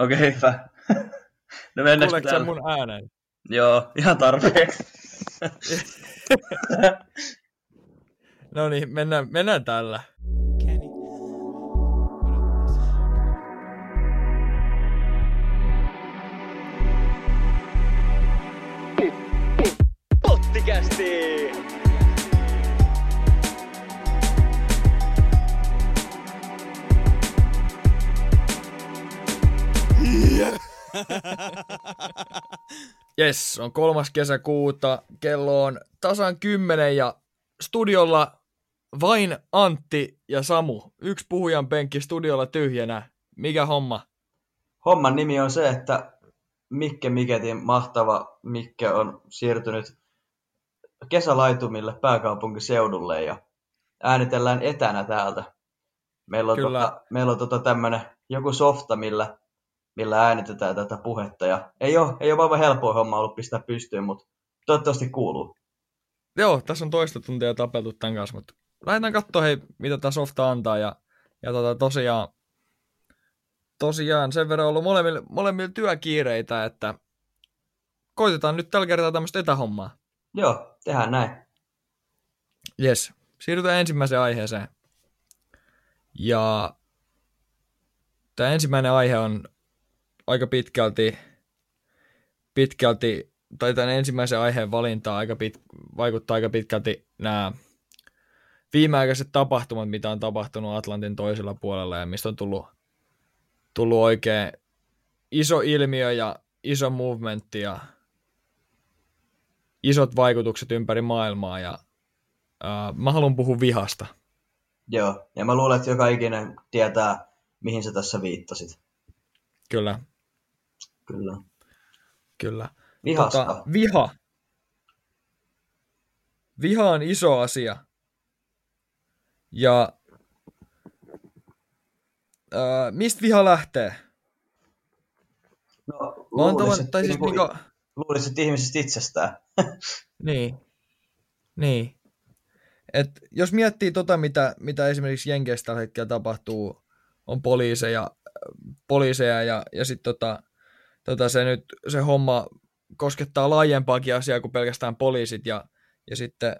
Okei, hyvä. no mennäänkö Kuuleeko sä mun äänen? Joo, ihan tarpeeksi. no niin, mennään, mennään tällä. Jes, on kolmas kesäkuuta, kello on tasan kymmenen ja studiolla vain Antti ja Samu. Yksi puhujan penkki studiolla tyhjänä. Mikä homma? Homman nimi on se, että Mikke Miketin mahtava Mikke on siirtynyt kesälaitumille pääkaupunkiseudulle ja äänitellään etänä täältä. Meillä on, Kyllä. tota, meillä on tota tämmönen joku softa, millä, millä äänitetään tätä puhetta. Ja ei ole, ei ole aivan helppoa homma ollut pistää pystyyn, mutta toivottavasti kuuluu. Joo, tässä on toista tuntia tapeltu tämän kanssa, mutta lähdetään katsoa hei, mitä tämä softa antaa. Ja, ja tota, tosiaan, tosiaan sen verran on ollut molemmilla, molemmilla työkiireitä, että koitetaan nyt tällä kertaa tämmöistä etähommaa. Joo, tehdään näin. Yes. Siirrytään ensimmäiseen aiheeseen. Ja tämä ensimmäinen aihe on aika pitkälti, pitkälti tai tämän ensimmäisen aiheen valintaa aika pit, vaikuttaa aika pitkälti nämä viimeaikaiset tapahtumat, mitä on tapahtunut Atlantin toisella puolella ja mistä on tullut, tullut oikein iso ilmiö ja iso movementti ja isot vaikutukset ympäri maailmaa ja uh, mä haluan puhua vihasta. Joo, ja mä luulen, että joka ikinen tietää, mihin sä tässä viittasit. Kyllä, Kyllä. kyllä. Vihasta. Tota, viha. Viha on iso asia. Ja ää, mistä viha lähtee? no, luulisin, tavan, tai siis niinku- niinku, luulisin, että ihmisistä itsestään. niin, niin. Et jos miettii tota, mitä, mitä esimerkiksi Jenkeissä tällä hetkellä tapahtuu, on poliiseja, poliiseja ja, ja sitten tota, tota se nyt se homma koskettaa laajempaakin asiaa kuin pelkästään poliisit ja, ja sitten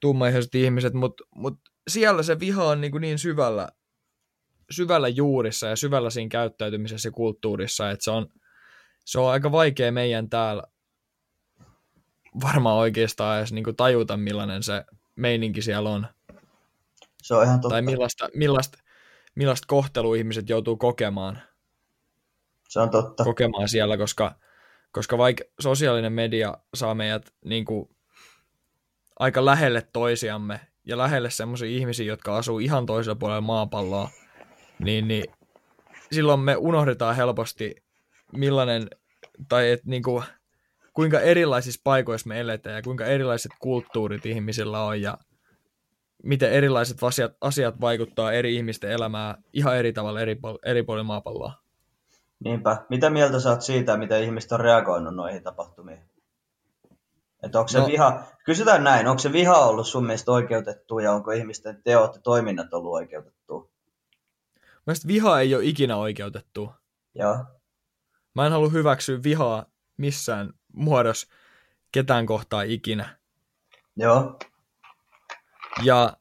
tummaihaiset ihmiset, mutta mut siellä se viha on niin, kuin niin syvällä, syvällä juurissa ja syvällä siinä käyttäytymisessä ja kulttuurissa, että se on, se on aika vaikea meidän täällä varmaan oikeastaan edes niin kuin tajuta, millainen se meininki siellä on. Se on ihan totta. Tai millaista, millaista, millaista kohtelua ihmiset joutuu kokemaan, Se on totta. kokemaan siellä, koska, koska vaikka sosiaalinen media saa meidät niin kuin, aika lähelle toisiamme ja lähelle semmoisia ihmisiä, jotka asuu ihan toisella puolella maapalloa, niin, niin silloin me unohdetaan helposti, millainen, tai et, niin kuin, kuinka erilaisissa paikoissa me eletään ja kuinka erilaiset kulttuurit ihmisillä on ja miten erilaiset asiat, asiat vaikuttaa eri ihmisten elämään ihan eri tavalla eri, eri puolilla maapalloa. Niinpä. Mitä mieltä sä oot siitä, miten ihmiset on reagoinut noihin tapahtumiin? Että onko se No- viha, kysytään näin, onko se viha ollut sun mielestä oikeutettu ja onko ihmisten teot ja toiminnat ollut oikeutettu? Mielestäni viha ei ole ikinä oikeutettu. Joo, Mä en halua hyväksyä vihaa missään muodossa ketään kohtaa ikinä. joo, Ja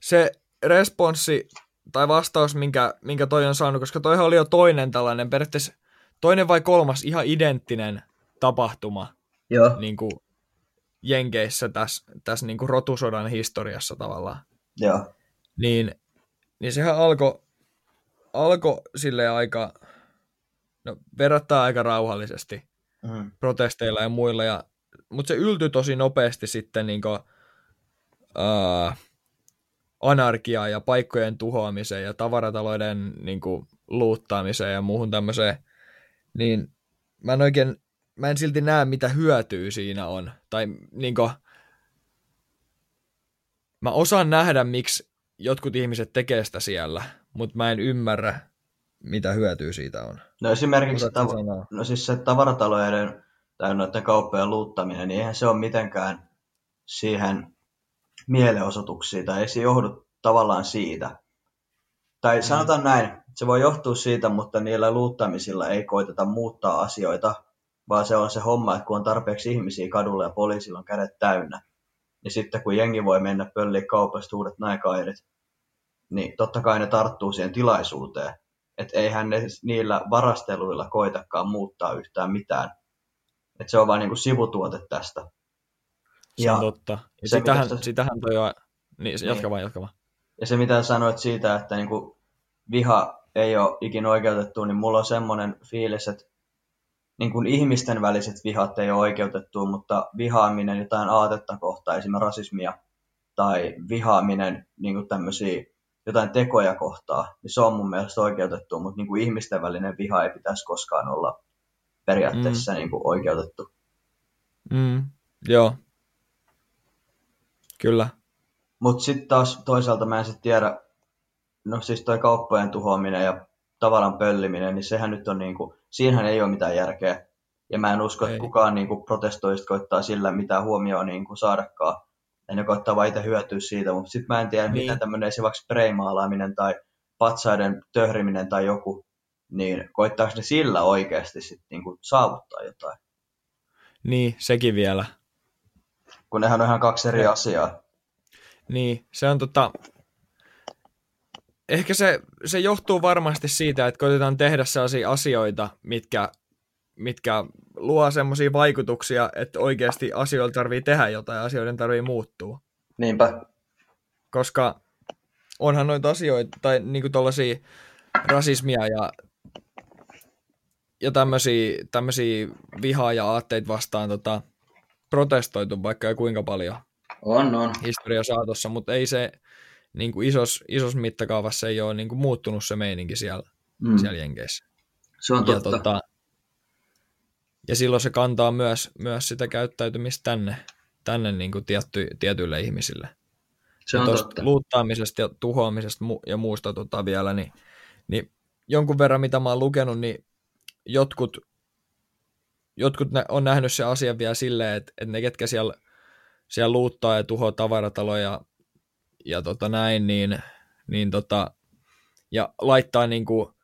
se responssi tai vastaus, minkä, minkä toi on saanut, koska toihan oli jo toinen tällainen, periaatteessa toinen vai kolmas ihan identtinen tapahtuma joo, niin kuin Jenkeissä tässä, tässä niin kuin rotusodan historiassa tavallaan. joo, Niin, niin sehän alkoi alko sille aika, no verrattaa aika rauhallisesti mm, protesteilla ja muilla, ja, mutta se yltyi tosi nopeasti sitten niin kuin, uh, anarkiaan ja paikkojen tuhoamiseen ja tavaratalouden niin kuin, luuttaamiseen ja muuhun tämmöiseen, niin mä en oikein, mä en silti näe, mitä hyötyä siinä on. Tai niin kuin, mä osaan nähdä, miksi jotkut ihmiset tekee sitä siellä, mutta mä en ymmärrä, mitä hyötyä siitä on. No esimerkiksi Osaatko tav- sanoa? no siis se tavaratalojen tai noiden kauppojen luuttaminen, niin eihän se ole mitenkään siihen mielenosoituksiin, tai ei se johdu tavallaan siitä. Tai sanotaan näin, se voi johtua siitä, mutta niillä luuttamisilla ei koiteta muuttaa asioita, vaan se on se homma, että kun on tarpeeksi ihmisiä kadulla ja poliisilla on kädet täynnä, niin sitten kun jengi voi mennä pölliin kaupasta uudet naikairit, niin totta kai ne tarttuu siihen tilaisuuteen. Että eihän ne niillä varasteluilla koitakaan muuttaa yhtään mitään. Että se on vain niinku sivutuote tästä. Se Ja on totta. Ja se, sitähän, sä- sitähän toi on... Niin, jatka Niin. vaan, jatka vaan. Ja se mitä sanoit siitä, että niinku viha ei ole ikinä oikeutettu, niin mulla on semmoinen fiilis, että niinku ihmisten väliset vihat ei ole oikeutettu, mutta vihaaminen jotain aatetta kohtaan, esimerkiksi rasismia, tai vihaaminen niinku tämmöisiä jotain tekoja kohtaa, niin se on mun mielestä oikeutettu, mutta niinku ihmisten välinen viha ei pitäisi koskaan olla periaatteessa mm. niinku oikeutettu. Mm, joo. Kyllä. Mutta sitten taas toisaalta mä en sitten tiedä, no siis toi kauppojen tuhoaminen ja tavaran pölliminen, niin sehän nyt on niinku, siinähän ei ole mitään järkeä. Ja mä en usko, Ei. että kukaan niinku protestoista koittaa sillä mitään huomioon niinku saadakaan. Ja ne koittaa vaan itse hyötyä siitä, mutta sitten mä en tiedä, Niin. miten tämmöinen esimerkiksi spreimaalaaminen tai patsaiden töhriminen tai joku, niin koittaako ne sillä oikeasti sitten niinku saavuttaa jotain? Niin, sekin vielä. Kun nehän on ihan kaksi eri Ja- asiaa. Niin, se on tota... Ehkä se, se johtuu varmasti siitä, että koitetaan tehdä sellaisia asioita, mitkä, mitkä luo semmoisia vaikutuksia, että oikeasti asioilla tarvii tehdä jotain, asioiden tarvii muuttua. Niinpä. Koska onhan noita asioita, tai niinku tollasia rasismia ja, ja tämmöisiä, tämmöisiä vihaa ja aatteita vastaan tota, protestoitu vaikka ja kuinka paljon On, on. historian saatossa, mutta ei se niin kuin isos, isos mittakaavassa ei ole niin kuin muuttunut se meininki siellä, Mm. siellä Jenkeissä. Se on Ja, totta. tota, ja silloin se kantaa myös, myös sitä käyttäytymistä tänne, tänne niin kuin tietty, tietyille ihmisille. se ja on tuosta totta. luuttaamisesta ja tuhoamisesta mu- ja muusta tota vielä, niin, niin jonkun verran mitä mä oon lukenut, niin jotkut, jotkut nä- on nähnyt se asian vielä silleen, että, että ne ketkä siellä, siellä luuttaa ja tuhoaa tavarataloja ja, ja tota näin, niin, niin tota, ja laittaa niin kuin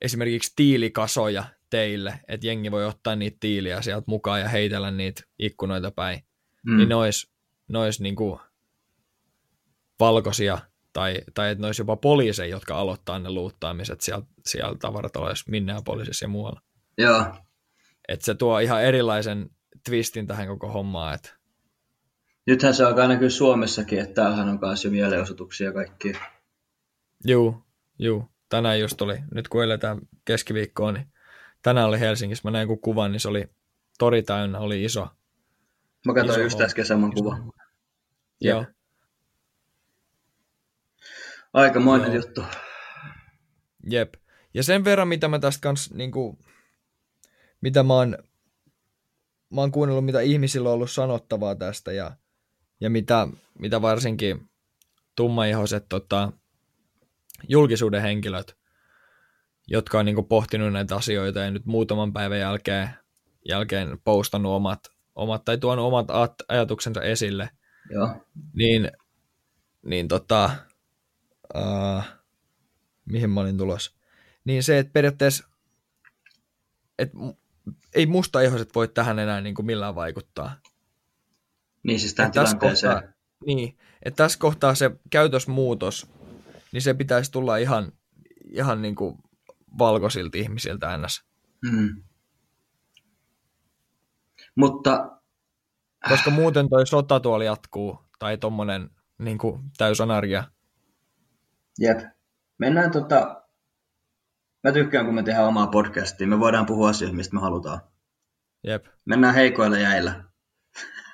esimerkiksi tiilikasoja teille, että jengi voi ottaa niitä tiiliä sieltä mukaan ja heitellä niitä ikkunoita päin Mm. niin ne olisi, ne olisi niin kuin valkoisia, tai, tai että ne olisi jopa poliiseja, jotka aloittaa ne luuttaamiset siellä, siellä tavarataloissa Minneapolisissa ja muualla. Joo. Että se tuo ihan erilaisen twistin tähän koko hommaan, että Nythän se alkaa näkyä Suomessakin, että täällähän on myös jo mielenosoituksia kaikki. juu, juu, tänään just oli, nyt kun eletään keskiviikkoa, niin tänään oli Helsingissä, mä näin kun kuvan, niin se oli tori täynnä, oli iso. Mä katsoin Iso just äsken saman kuvan. Joo, Aikamoinen Joo. juttu. Jep. Ja sen verran, mitä mä tästä kans, niinku, mitä mä oon, mä oon kuunnellut, mitä ihmisillä on ollut sanottavaa tästä ja, ja mitä, mitä varsinkin tummaihoiset tota, julkisuuden henkilöt, jotka on niinku pohtinut näitä asioita ja nyt muutaman päivän jälkeen, jälkeen postannut omat, omat tai tuonut omat at- ajatuksensa esille, Joo. niin, niin tota, uh, mihin mä olin tulossa, niin se, että periaatteessa, että ei mustaihoiset voi tähän enää niin kuin millään vaikuttaa. Niin siis tähän Et tässä kohtaa, niin, että tässä kohtaa se käytösmuutos, niin se pitäisi tulla ihan, ihan niin kuin valkoisilta ihmisiltä ns. Mm. Mutta Koska muuten toi sota tuolla jatkuu, tai tommonen niin kuin täysanarkia. jep. Mennään tota... Mä tykkään, kun me tehdään omaa podcastia. Me voidaan puhua asioista, mistä me halutaan. Jep, Mennään heikoilla jäillä.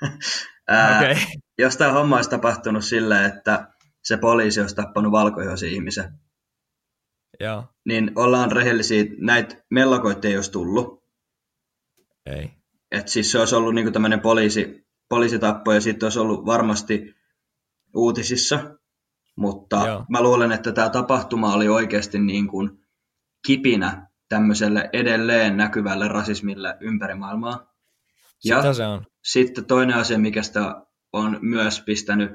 Ää. Okay. Jos tämä homma olisi tapahtunut silleen, että se poliisi olisi tappanut valkoihoisen ihmisen, Joo, niin ollaan rehellisiä, näitä mellakoita ei olisi tullut. ei. Et siis se olisi ollut niinku tämmöinen poliisi, poliisitappo ja sitten olisi ollut varmasti uutisissa. Mutta Joo. mä luulen, että tämä tapahtuma oli oikeasti niin kuin kipinä tämmöiselle edelleen näkyvälle rasismille ympäri maailmaa. Ja Sitä se on. sitten toinen asia, mikä sitä on myös pistänyt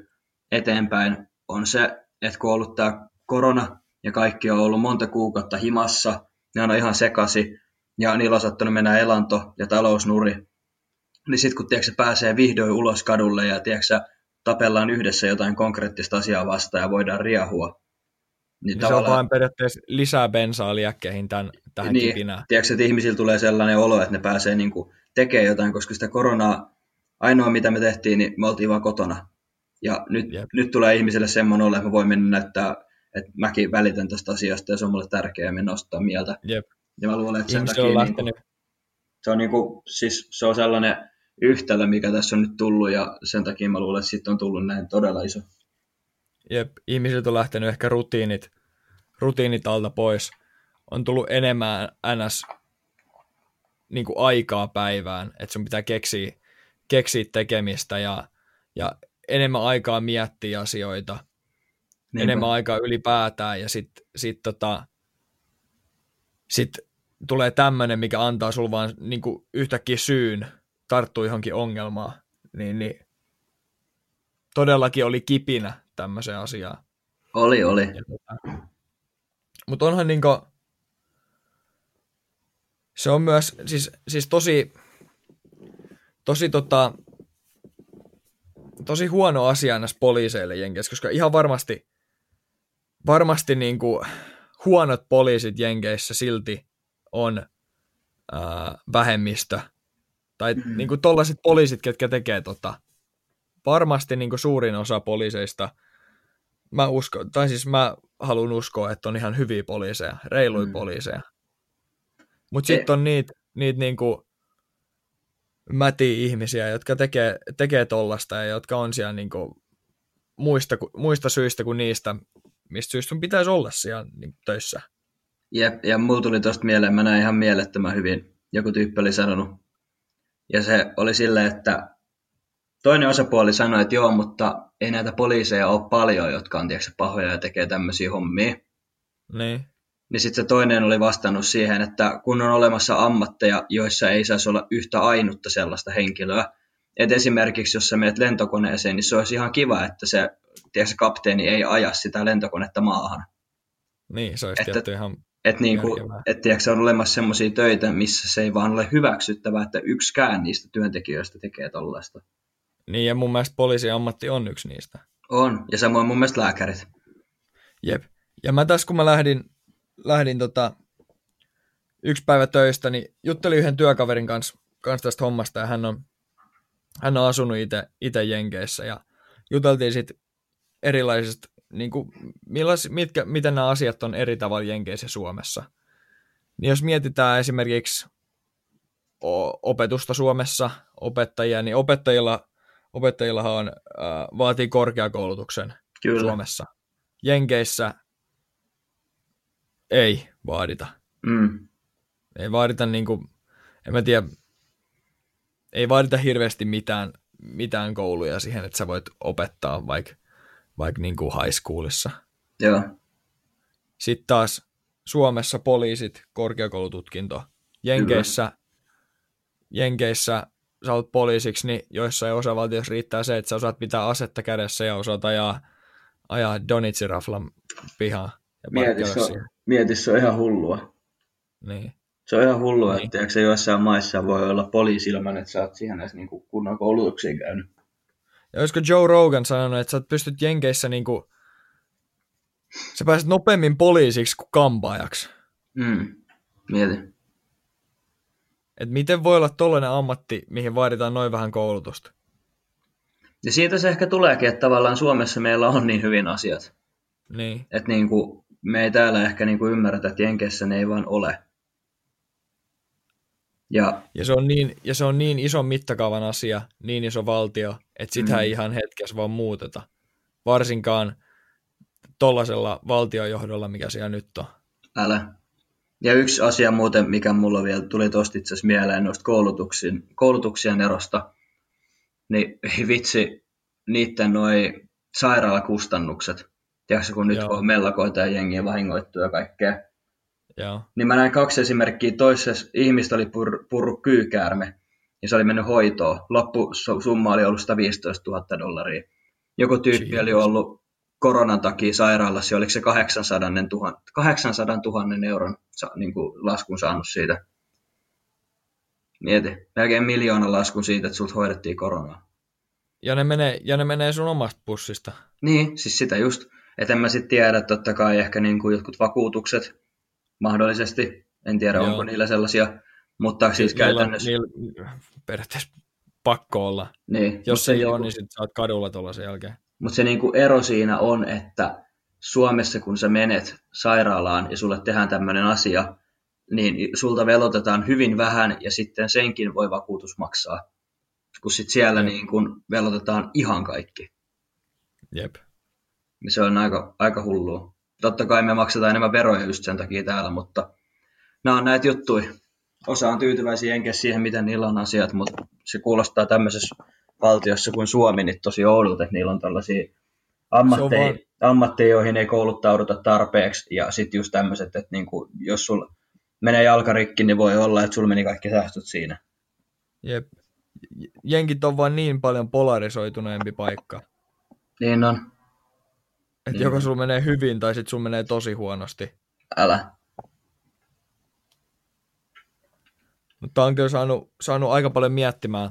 eteenpäin, on se, että kun on ollut tämä korona ja kaikki on ollut monta kuukautta himassa, ne on ihan sekasi, ja niillä on saattanut mennä elanto ja talousnuri. Niin sitten kun tiedätkö, pääsee vihdoin ulos kadulle ja tiedätkö, tapellaan yhdessä jotain konkreettista asiaa vastaan ja voidaan riahua. Niin, niin se on vain periaatteessa lisää bensaa liekkeihin tämän, tähän niin, kipinään. Tiedätkö, että ihmisillä tulee sellainen olo, että ne pääsee niin kuin tekemään jotain, koska sitä koronaa, ainoa mitä me tehtiin, niin me oltiin vaan kotona. Ja nyt, nyt tulee ihmisille semmoinen olo, että mä voin mennä näyttää, että mäkin välitän tästä asiasta ja se on mulle tärkeää ja nostaa mieltä. Jep. Ja mä luulen, että sen takia on niin kuin, se, on niin kuin, siis, se on sellainen yhtälö, mikä tässä on nyt tullut ja sen takia mä luulen, että siitä on tullut näin todella iso. Jep, ihmisiltä on lähtenyt ehkä rutiinit, rutiinit alta pois. On tullut enemmän ns. Niin kuin aikaa päivään, että sun pitää keksiä, keksiä tekemistä ja, ja enemmän aikaa miettiä asioita, Niinpä. enemmän aikaa ylipäätään ja sitten sit tota, sit tulee tämmöinen, mikä antaa sulle vaan niin kuin yhtäkkiä syyn tarttua johonkin ongelmaan, niin, niin todellakin oli kipinä tämmöiseen asiaan. Oli, oli. Tota, Mutta onhan niinku, se on myös, siis, siis tosi, tosi tota, tosi huono asia näissä poliiseille Jenkeissä, koska ihan varmasti, varmasti niinku huonot poliisit Jenkeissä silti on ää, vähemmistö. Tai mm-hmm. niinku tollaiset poliisit, ketkä tekee tota, varmasti niinku suurin osa poliiseista, mä usko, tai siis mä haluan uskoa, että on ihan hyviä poliiseja, reiluja mm. poliiseja. Mutta sitten on niitä niit niinku mätiä ihmisiä, jotka tekee, tekee tollasta ja jotka on siellä niinku muista, muista syistä kuin niistä, mistä syystä sun pitäisi olla siellä niin töissä. Jep, ja mulla tuli tosta mieleen, mä näin ihan mielettömän hyvin, joku tyyppi oli sanonut. Ja se oli silleen, että toinen osapuoli sanoi, että joo, mutta ei näitä poliiseja ole paljon, jotka on tiedätkö, pahoja ja tekee tämmöisiä hommia. Niin. Niin sitten se toinen oli vastannut siihen, että kun on olemassa ammatteja, joissa ei saisi olla yhtä ainutta sellaista henkilöä, että esimerkiksi jos sä menet lentokoneeseen, niin se olisi ihan kiva, että se, tiedätkö, kapteeni ei aja sitä lentokonetta maahan. Niin, se olisi että, ihan että niinku, et, tiedätkö, on olemassa sellaisia töitä, missä se ei vaan ole hyväksyttävää, että yksikään niistä työntekijöistä tekee tollaista. Niin, ja mun mielestä poliisiammatti on yksi niistä. On, ja samoin mun mielestä lääkärit. Jep. Ja mä tässä, kun mä lähdin, lähdin tota, yksi päivä töistä, niin juttelin yhden työkaverin kanssa, kanssa tästä hommasta, ja hän on, hän on asunut itse Jenkeissä, ja juteltiin sitten erilaisista, niin kuin, millais, mitkä, miten nämä asiat on eri tavalla Jenkeissä ja Suomessa. Niin jos mietitään esimerkiksi opetusta Suomessa, opettajia, niin opettajilla opettajillahan on, äh, vaatii korkeakoulutuksen Kyllä. Suomessa. Jenkeissä ei vaadita. Mm. Ei vaadita niin kuin, en mä tiedä, ei vaadita hirveästi mitään, mitään kouluja siihen, että sä voit opettaa vaikka vaik niin kuin high schoolissa. Joo. Sitten taas Suomessa poliisit, korkeakoulututkinto. Jenkeissä, Jenkeissä sä olet poliisiksi, niin joissain osavaltioissa riittää se, että sä osaat pitää asetta kädessä ja osaat ajaa, ajaa Donitsiraflan pihaan. Ja mieti, se on, mieti, se on ihan hullua. Niin. Se on ihan hullua, niin. että se joissain maissa voi olla poliisi ilman, että sä oot siihen edes niinku kunnon koulutuksiin käynyt. Ja olisiko Joe Rogan sanonut, että sä pystyt Jenkeissä niinku, sä pääset nopeammin poliisiksi kuin kampaajaksi. Mm. Mieti. Että miten voi olla tollainen ammatti, mihin vaaditaan noin vähän koulutusta? Ja siitä se ehkä tuleekin, että tavallaan Suomessa meillä on niin hyvin asiat. Niin. Että niin kuin, me ei täällä ehkä niin kuin ymmärretä, että Jenkeissä ne ei vaan ole. Ja, ja, se on niin, ja se on niin iso mittakaavan asia, niin iso valtio, että sitä mm. ei ihan hetkessä vaan muuteta. Varsinkaan tollasella valtiojohdolla, mikä siellä nyt on. Älä. Ja yksi asia muuten, mikä mulla vielä tuli tosta itse asiassa mieleen noista koulutuksien, koulutuksien erosta, niin vitsi, niiden noi sairaalakustannukset, tiedätkö, kun nyt Joo. on mellakoita ja jengiä vahingoittuja ja kaikkea, Joo. niin mä näin kaksi esimerkkiä. Toisessa ihmistä oli pur, purru kyykäärme, ja se oli mennyt hoitoon. Loppusumma oli ollut 115 000 dollaria. Joku tyyppi Jesus. oli ollut koronan takia sairaalassa, oliko se 800 000, 800 000 euron niin kuin laskun saanut siitä. Mieti, melkein miljoonan laskun siitä, että sulta hoidettiin koronaa. Ja ne menee, ja ne menee sun omasta pussista. Niin, siis sitä just. Että en mä sitten tiedä, totta kai ehkä niin kuin jotkut vakuutukset mahdollisesti. En tiedä, Joo. onko niillä sellaisia. Mutta siis Niillä käytännössä... niillä periaatteessa pakko olla. Niin, Jos se ei ole, niinku- niin sit sä oot kadulla tuolla sen jälkeen. Mutta se niinku ero siinä on, että Suomessa kun sä menet sairaalaan ja sulle tehdään tämmöinen asia, niin sulta velotetaan hyvin vähän ja sitten senkin voi vakuutus maksaa. Kun sitten siellä niin kun velotetaan ihan kaikki. Jep. Se on aika, aika hullua. Totta kai me maksetaan enemmän veroja just sen takia täällä, mutta nämä on näitä juttuja. Osa on tyytyväisiä enkä siihen, miten niillä on asiat, mutta se kuulostaa tämmöisessä valtiossa kuin Suomi, niin tosi oudolta, että niillä on tällaisia ammatteja, vaan- ammatteja joihin ei kouluttauduta tarpeeksi, ja sitten just tämmöiset, että niinku, jos sul menee jalkarikki, niin voi olla, että sulla meni kaikki säästöt siinä. Jep. Jenkit on vaan niin paljon polarisoituneempi paikka. Niin on. Että Niin. joko sulla menee hyvin tai sitten sulla menee tosi huonosti. Älä. Mutta on kyllä saanut, saanut aika paljon miettimään,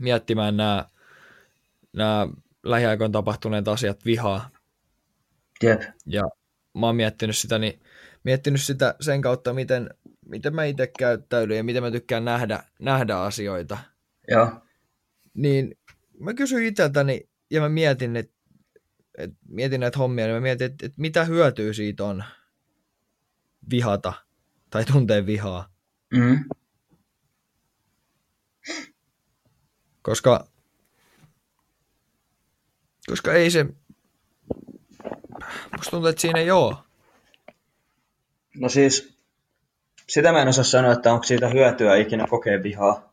miettimään nämä, nämä lähiaikoina tapahtuneet asiat vihaa. Jep. Ja mä oon miettinyt sitä, niin, miettinyt sitä sen kautta, miten, miten mä itse käyttäydyn ja miten mä tykkään nähdä, nähdä asioita. Joo. Niin mä kysyin itseltäni ja mä mietin, että et, mietin näitä hommia, niin mä mietin, että et mitä hyötyä siitä on vihata tai tuntea vihaa. Mm. Koska, koska ei se, musta tuntuu, että siinä ole. No siis, sitä mä en osaa sanoa, että onko siitä hyötyä ikinä kokea vihaa.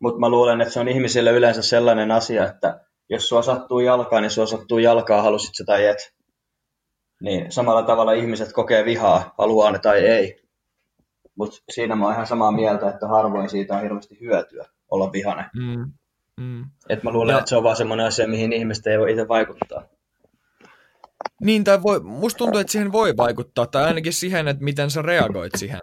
Mutta mä luulen, että se on ihmisille yleensä sellainen asia, että jos sua sattuu jalkaan, niin sua sattuu jalkaa, halusit sä tai et. Niin samalla tavalla ihmiset kokee vihaa, haluaa ne tai ei. Mutta siinä mä oon ihan samaa mieltä, että harvoin siitä on hirveästi hyötyä olla vihainen. Mm. Mm. Et mä luulen, Ja- että se on vaan semmoinen asia, mihin ihmiset ei voi itse vaikuttaa. Niin, tai voi, musta tuntuu, että siihen voi vaikuttaa, tai ainakin siihen, että miten sä reagoit siihen.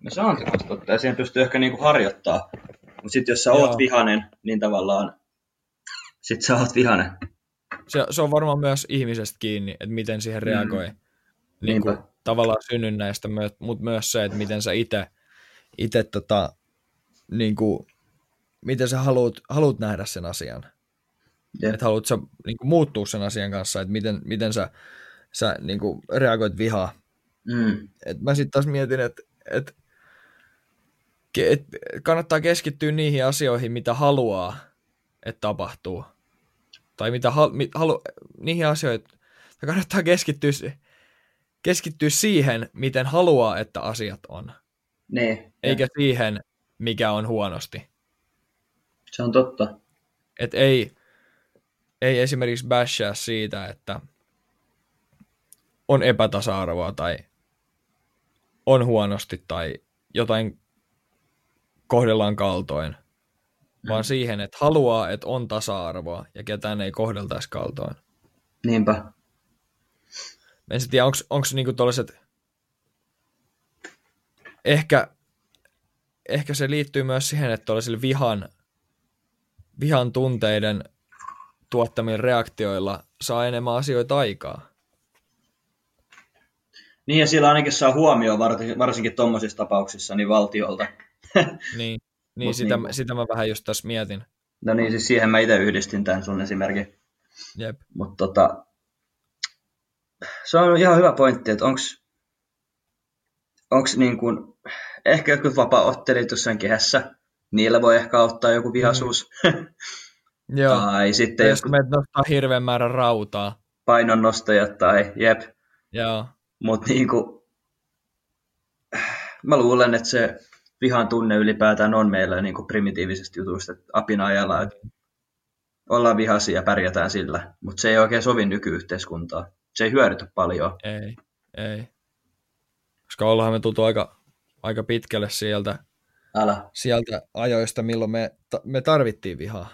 No se on se totta, ja siihen pystyy ehkä niinku harjoittaa. Mutta sitten jos sä Joo. oot vihanen, niin tavallaan sit sä oot vihanen. Se, se on varmaan myös ihmisestä kiinni, että miten siihen reagoi. Mm. Niin kuin, tavallaan synnynnäistä, mutta myös se, että miten sä itse ite, tota, niin kuin, miten sä haluat, haluat nähdä sen asian. Jep. Että haluat sä niin kuin, muuttua sen asian kanssa, että miten, miten sä, sä niin kuin, reagoit vihaa. Mm. Et mä sitten taas mietin, että et, et kannattaa keskittyä niihin asioihin, mitä haluaa, että tapahtuu. Tai mitä hal, mi, halu, niihin asioihin, että kannattaa keskittyä, keskittyä siihen, miten haluaa, että asiat on. Niin, Eikä siihen, mikä on huonosti. Se on totta. Et ei, ei esimerkiksi bashaa siitä, että on epätasa-arvoa tai on huonosti tai jotain kohdellaan kaltoin, vaan siihen, että haluaa, että on tasa-arvoa ja ketään ei kohdeltaisi kaltoin. Niinpä. Mä en tiedä, onko niinku tollaset... Ehkä, ehkä se liittyy myös siihen, että tuollaisilla vihan, vihan tunteiden tuottamilla reaktioilla saa enemmän asioita aikaa. Niin ja sillä ainakin saa huomioon varsinkin, tuommoisissa tapauksissa niin valtiolta. Niin, niin sitä, niinku- sitä mä vähän just tässä mietin. No niin, siis siihen mä itse yhdistin tämän sun esimerkin. Jep. Mutta tota, se on ihan hyvä pointti, että onks, onks niin kuin, ehkä jotkut vapaa-ottelijat jossain kehässä, niillä voi ehkä auttaa joku vihaisuus. Joo. tai sitten Tai jos jotkut meidät nostaa hirveän määrän rautaa. painonnostajat tai jep. Joo. Mutta niinku, mä luulen, että se vihan tunne ylipäätään on meillä niinku primitiivisesta jutusta, että apina ajalla, että ollaan vihaisia ja pärjätään sillä. Mutta se ei oikein sovi nykyyhteiskuntaa. Se ei hyödytä paljon. Ei, ei. Koska ollaan me tultu aika, aika pitkälle sieltä, Älä, sieltä ajoista, milloin me, ta- me tarvittiin vihaa.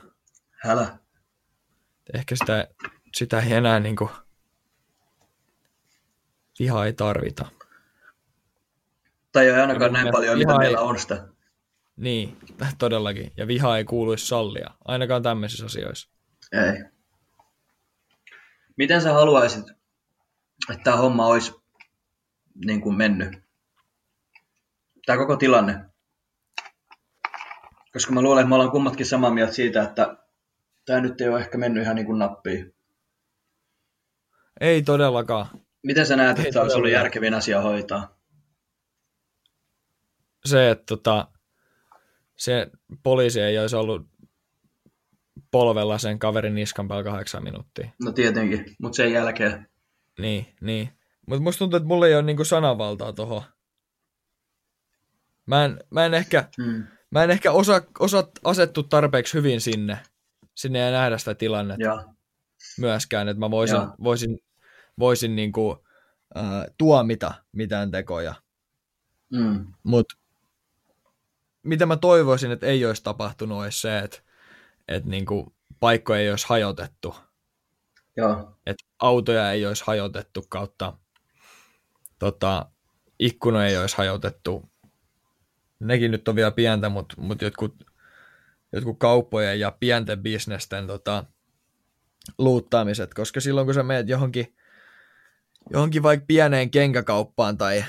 älä. Ehkä sitä sitä ei enää niin kuin, vihaa ei tarvita. Tai ei ainakaan näin paljon, mitä viha ei- meillä on sitä. Niin, todellakin. Ja vihaa ei kuuluisi sallia, ainakaan tämmöisissä asioissa. Ei. Miten sä haluaisit, että tämä homma olisi niin kuin mennyt? Tämä koko tilanne. Koska mä luulen, että me ollaan kummatkin samaa mieltä siitä, että tämä nyt ei ole ehkä mennyt ihan niin kuin nappiin. Ei todellakaan. Miten sä näet, Ei että tämä olisi ollut järkevin asia hoitaa? Se, että tota, se poliisi ei olisi ollut polvella sen kaverin niskan päällä kahdeksan minuuttia. No tietenkin, mutta sen jälkeen. Niin, niin. Mutta musta tuntuu, että mulla ei ole niinku sananvaltaa tohon. Mä en, mä en ehkä, Mm. Mä en ehkä osaa, osaa asettua tarpeeksi hyvin sinne, sinne ja nähdä sitä tilannetta Ja, myöskään, että mä voisin, Joo. voisin, voisin niinku, äh, tuomita mitään tekoja. mm. Mutta mitä mä toivoisin, että ei olisi tapahtunut, olisi se, että, että niinku paikkoja ei olisi hajotettu. Joo. Että autoja ei olisi hajotettu kautta tota, ikkunoja ei olisi hajotettu. Nekin nyt on vielä pientä, mutta mut jotkut, jotkut kauppojen ja pienten bisnesten tota, luuttaamiset, koska silloin kun sä meet johonkin, johonkin vaikka pieneen kenkäkauppaan tai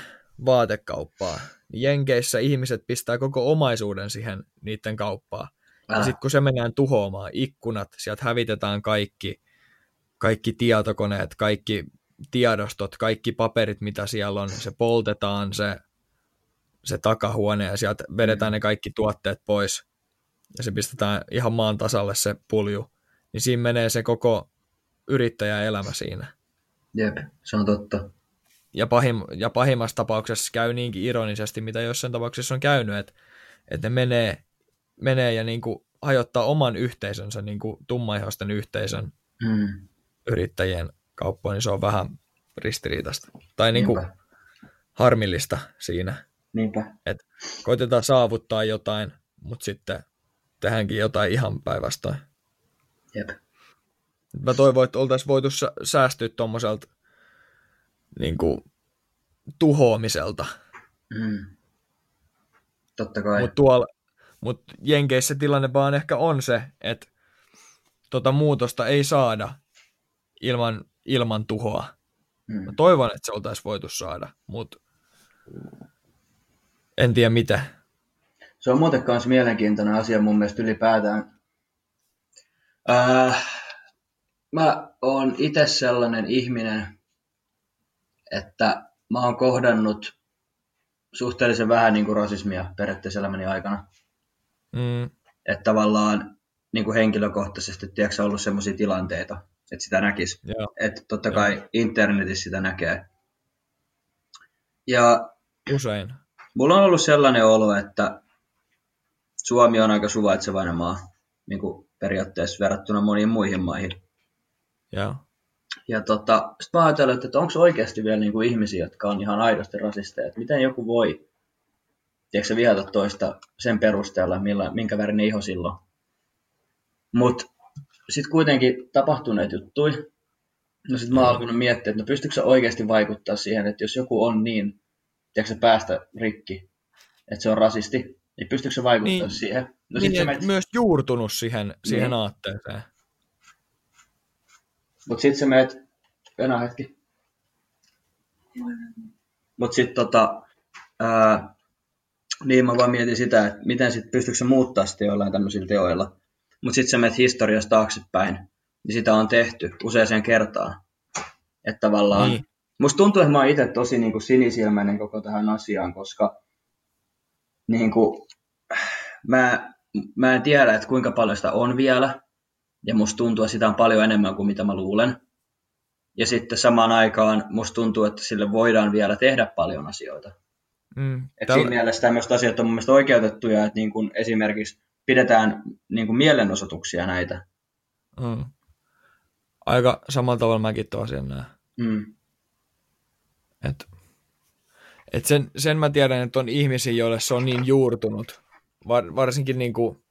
vaatekauppaan, niin Jenkeissä ihmiset pistää koko omaisuuden siihen niiden kauppaan. Ja Äh. sitten kun se mennään tuhoamaan, ikkunat, sieltä hävitetään kaikki, kaikki tietokoneet, kaikki tiedostot, kaikki paperit, mitä siellä on, se poltetaan se, se takahuone ja sieltä vedetään ne kaikki tuotteet pois ja se pistetään ihan maan tasalle se pulju, niin siinä menee se koko yrittäjän elämä siinä. Jep, se on totta. Ja, pahim, ja pahimmassa tapauksessa käy niinkin ironisesti, mitä jossain tapauksessa on käynyt, että, että ne menee, menee ja niin kuin hajottaa oman yhteisönsä, niin kuin tummaihoisten yhteisön Mm. yrittäjien kauppoon, niin se on vähän ristiriitaista. Tai niin kuin harmillista siinä, Niinpä. että koitetaan saavuttaa jotain, mutta sitten tehdäänkin jotain ihan päinvastoin. Jep. Mä toivon, että oltaisiin voitu sä- säästyä tuommoiselta niin kuin, tuhoamiselta. Mm. Totta kai. Mutta mut Jenkeissä tilanne vaan ehkä on se, että tota muutosta ei saada ilman, ilman tuhoa. Mä mm. toivon, että se oltaisiin voitu saada, mutta en tiedä mitä. Se on muuten myös mielenkiintoinen asia mun mielestä ylipäätään. Äh, mä oon itse sellainen ihminen, että mä oon kohdannut suhteellisen vähän niin kuin rasismia periaatteessa elämäni aikana. Mm, Että tavallaan niin kuin henkilökohtaisesti tiedätkö, ollut sellaisia tilanteita, että sitä näkisi. joo, Että totta kai internetissä sitä näkee. Ja usein. Mulla on ollut sellainen olo, että Suomi on aika suvaitsevainen maa niin kuin periaatteessa verrattuna moniin muihin maihin. Joo. Ja tota, sit mä ajattelin, että onko oikeasti vielä niin kuin ihmisiä, jotka on ihan aidosti rasisteja. Että miten joku voi tiedätkö, vihata toista sen perusteella, millä, minkä värinen iho silloin. Mutta sitten kuitenkin tapahtuneet juttui. No sitten mä oon alkanut miettiä, että no pystyykö se oikeasti vaikuttaa siihen, että jos joku on niin, tiedätkö, sä, päästä rikki, että se on rasisti, niin pystyykö se vaikuttaa Niin. siihen? No sit niin, et menet, myös juurtunut siihen, siihen Niin. aatteeseen. mut sit sä meet, enää hetki. Mut sit tota, ää, niin mä vaan mietin sitä, että miten sit pystyykö se muuttaa sitten jollain tämmöisillä teoilla. Mut sit sä menet historiasta taaksepäin, niin sitä on tehty useaseen kertaan. Että tavallaan, Niin. Musta tuntuu, että mä oon itse tosi niin kuin sinisilmäinen koko tähän asiaan, koska niin kuin, mä, mä en tiedä, että kuinka paljon sitä on vielä, ja musta tuntuu, että sitä on paljon enemmän kuin mitä mä luulen. Ja sitten samaan aikaan musta tuntuu, että sille voidaan vielä tehdä paljon asioita. Mm. Et siinä mielessä tämmöiset asiat on mun mielestä oikeutettuja, että niin kuin esimerkiksi pidetään niin kuin mielenosoituksia näitä. Mm. Aika samalla tavalla mäkin tuon asian näen. Mm. Et, et sen, sen mä tiedän, että on ihmisiä, joille se on niin juurtunut. Var, varsinkin niinku